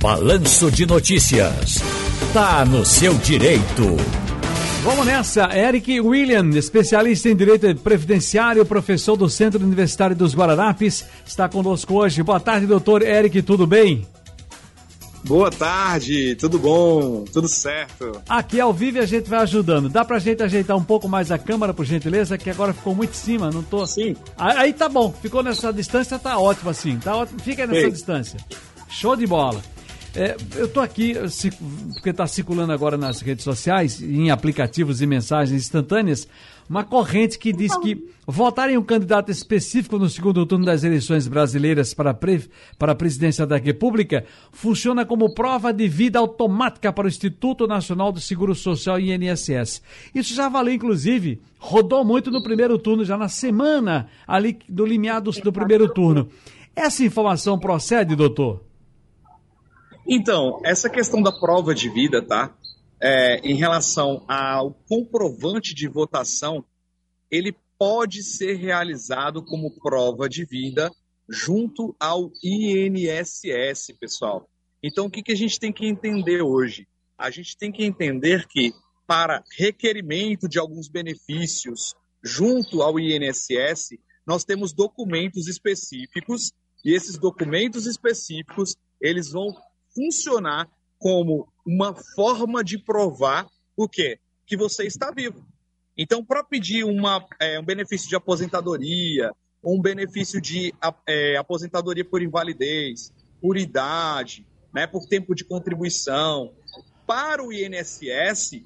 Balanço de Notícias. Tá no seu direito. Vamos nessa. Eric William, especialista em direito previdenciário, professor do Centro Universitário dos Guararapes, está conosco hoje. Boa tarde, doutor Eric, tudo bem? Boa tarde, tudo bom? Tudo certo? Aqui ao vivo a gente vai ajudando. Dá pra gente ajeitar um pouco mais a câmera, por gentileza, que agora ficou muito em cima, não tô. Sim. Aí tá bom, ficou nessa distância, tá ótimo assim. Tá ótimo. Fica nessa Ei. distância. Show de bola. É, eu estou aqui, porque está circulando agora nas redes sociais, em aplicativos e mensagens instantâneas, uma corrente que diz que votar em um candidato específico no segundo turno das eleições brasileiras para, pre, para a presidência da República funciona como prova de vida automática para o Instituto Nacional do Seguro Social INSS. Isso já valeu, inclusive, rodou muito no primeiro turno, já na semana ali do limiar do, do primeiro turno. Essa informação procede, doutor? Então, essa questão da prova de vida, tá? É, em relação ao comprovante de votação, ele pode ser realizado como prova de vida junto ao INSS, pessoal. Então, o que, que a gente tem que entender hoje? A gente tem que entender que, para requerimento de alguns benefícios junto ao INSS, nós temos documentos específicos e esses documentos específicos eles vão funcionar como uma forma de provar o quê? Que você está vivo. Então, para pedir uma, é, um benefício de aposentadoria, um benefício de é, aposentadoria por invalidez, por idade, né, por tempo de contribuição, para o INSS,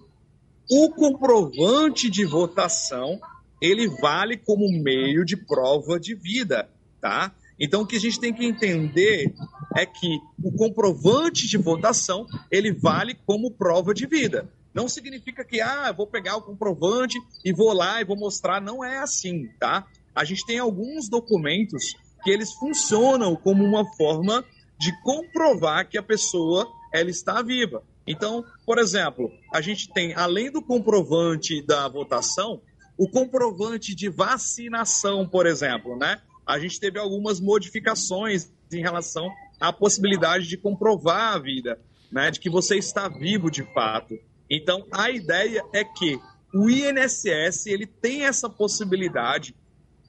o comprovante de votação ele vale como meio de prova de vida, tá? Então, o que a gente tem que entender é que o comprovante de votação ele vale como prova de vida. Não significa que, ah, vou pegar o comprovante e vou lá e vou mostrar. Não é assim, tá? A gente tem alguns documentos que eles funcionam como uma forma de comprovar que a pessoa ela está viva. Então, por exemplo, a gente tem, além do comprovante da votação, o comprovante de vacinação, por exemplo, né? A gente teve algumas modificações em relação à possibilidade de comprovar a vida, né, de que você está vivo de fato. Então, a ideia é que o INSS ele tem essa possibilidade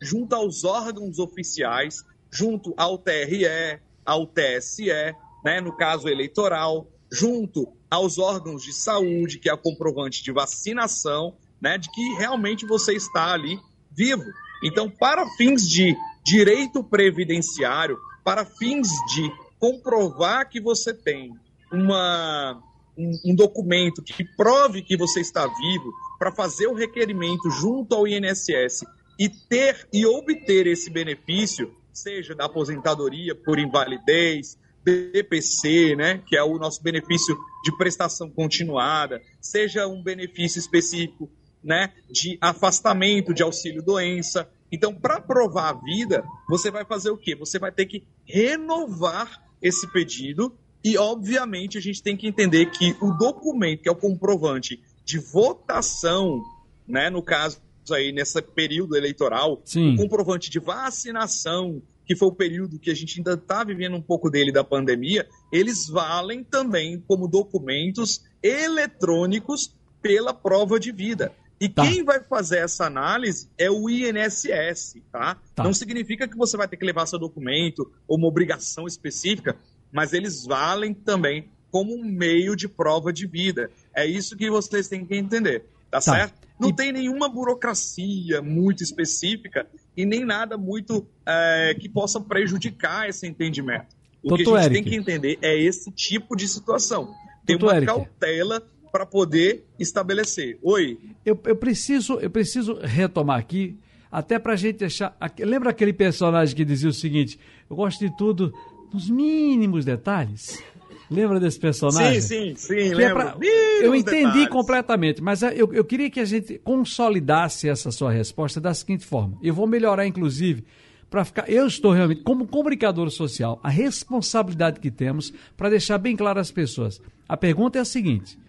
junto aos órgãos oficiais, junto ao TRE, ao TSE, né, no caso eleitoral, junto aos órgãos de saúde, que é comprovante de vacinação, né, de que realmente você está ali vivo. Então, para fins de direito previdenciário para fins de comprovar que você tem uma, um, um documento que prove que você está vivo, para fazer o requerimento junto ao INSS e ter e obter esse benefício, seja da aposentadoria por invalidez, BPC, né, que é o nosso benefício de prestação continuada, seja um benefício específico, né, de afastamento de auxílio doença, então, para provar a vida, você vai fazer o quê? Você vai ter que renovar esse pedido e, obviamente, a gente tem que entender que o documento, que é o comprovante de votação, né, no caso aí, nesse período eleitoral, Sim. o comprovante de vacinação, que foi o período que a gente ainda está vivendo um pouco dele da pandemia, eles valem também como documentos eletrônicos pela prova de vida. E tá. quem vai fazer essa análise é o INSS, tá? tá? Não significa que você vai ter que levar seu documento ou uma obrigação específica, mas eles valem também como um meio de prova de vida. É isso que vocês têm que entender, tá, tá. certo? Não e... tem nenhuma burocracia muito específica e nem nada muito é, que possa prejudicar esse entendimento. O Doutor que a gente Eric. tem que entender é esse tipo de situação. Tem Doutor uma Eric. cautela para poder estabelecer. Oi. Eu, eu, preciso, eu preciso retomar aqui, até para a gente deixar. Lembra aquele personagem que dizia o seguinte: eu gosto de tudo nos mínimos detalhes? Lembra desse personagem? Sim, sim, sim, que é lembro. É pra... Eu entendi detalhes. completamente, mas é, eu, eu queria que a gente consolidasse essa sua resposta da seguinte forma. Eu vou melhorar, inclusive, para ficar. Eu estou realmente, como comunicador social, a responsabilidade que temos para deixar bem claro às pessoas. A pergunta é a seguinte: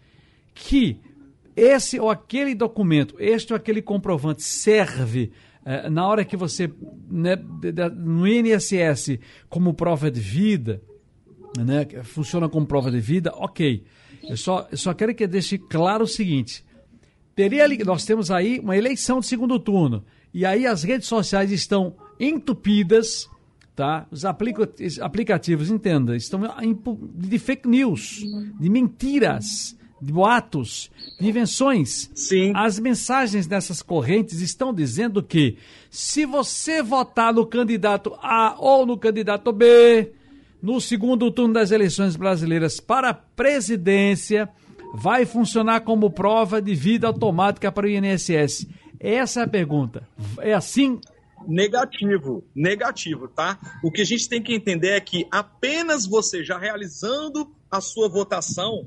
que esse ou aquele documento, este ou aquele comprovante serve eh, na hora que você, né, no INSS, como prova de vida, né, funciona como prova de vida, ok. Eu só, eu só quero que deixe claro o seguinte: teria, nós temos aí uma eleição de segundo turno, e aí as redes sociais estão entupidas, tá? Os aplicativos, entenda, estão de fake news, de mentiras, de boatos, de invenções. Sim. As mensagens dessas correntes estão dizendo que se você votar no candidato A ou no candidato B, no segundo turno das eleições brasileiras para a presidência, vai funcionar como prova de vida automática para o INSS. Essa é a pergunta. É assim? Negativo, negativo, tá? O que a gente tem que entender é que apenas você já realizando a sua votação,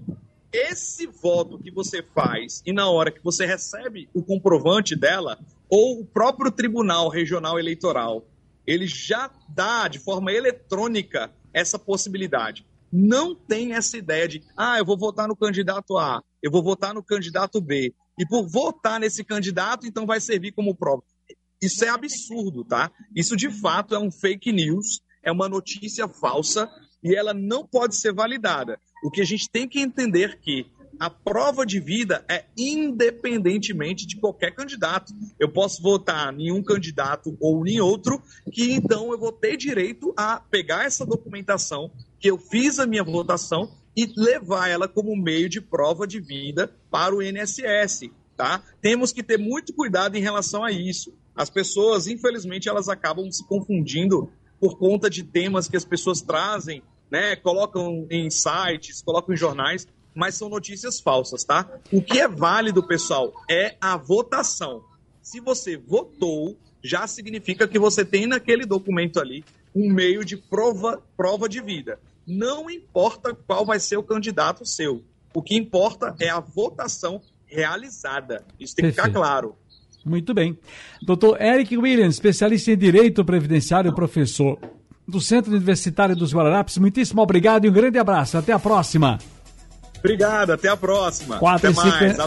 esse voto que você faz e na hora que você recebe o comprovante dela, ou o próprio Tribunal Regional Eleitoral, ele já dá de forma eletrônica essa possibilidade. Não tem essa ideia de, ah, eu vou votar no candidato A, eu vou votar no candidato B, e por votar nesse candidato, então vai servir como prova. Isso é absurdo, tá? Isso de fato é um fake news, é uma notícia falsa e ela não pode ser validada. O que a gente tem que entender que a prova de vida é independentemente de qualquer candidato. Eu posso votar em um candidato ou em outro, que então eu vou ter direito a pegar essa documentação que eu fiz a minha votação e levar ela como meio de prova de vida para o INSS. Tá? Temos que ter muito cuidado em relação a isso. As pessoas, infelizmente, elas acabam se confundindo por conta de temas que as pessoas trazem, né? Colocam em sites, colocam em jornais mas são notícias falsas, tá? O que é válido, pessoal, é a votação. Se você votou, já significa que você tem naquele documento ali um meio de prova, prova de vida. Não importa qual vai ser o candidato seu. O que importa é a votação realizada. Isso tem que ficar claro. Muito bem. Doutor Eric Williams, especialista em Direito Previdenciário, professor do Centro Universitário dos Guararapes, muitíssimo obrigado e um grande abraço. Até a próxima. Obrigado, até a próxima. Quatro até mais.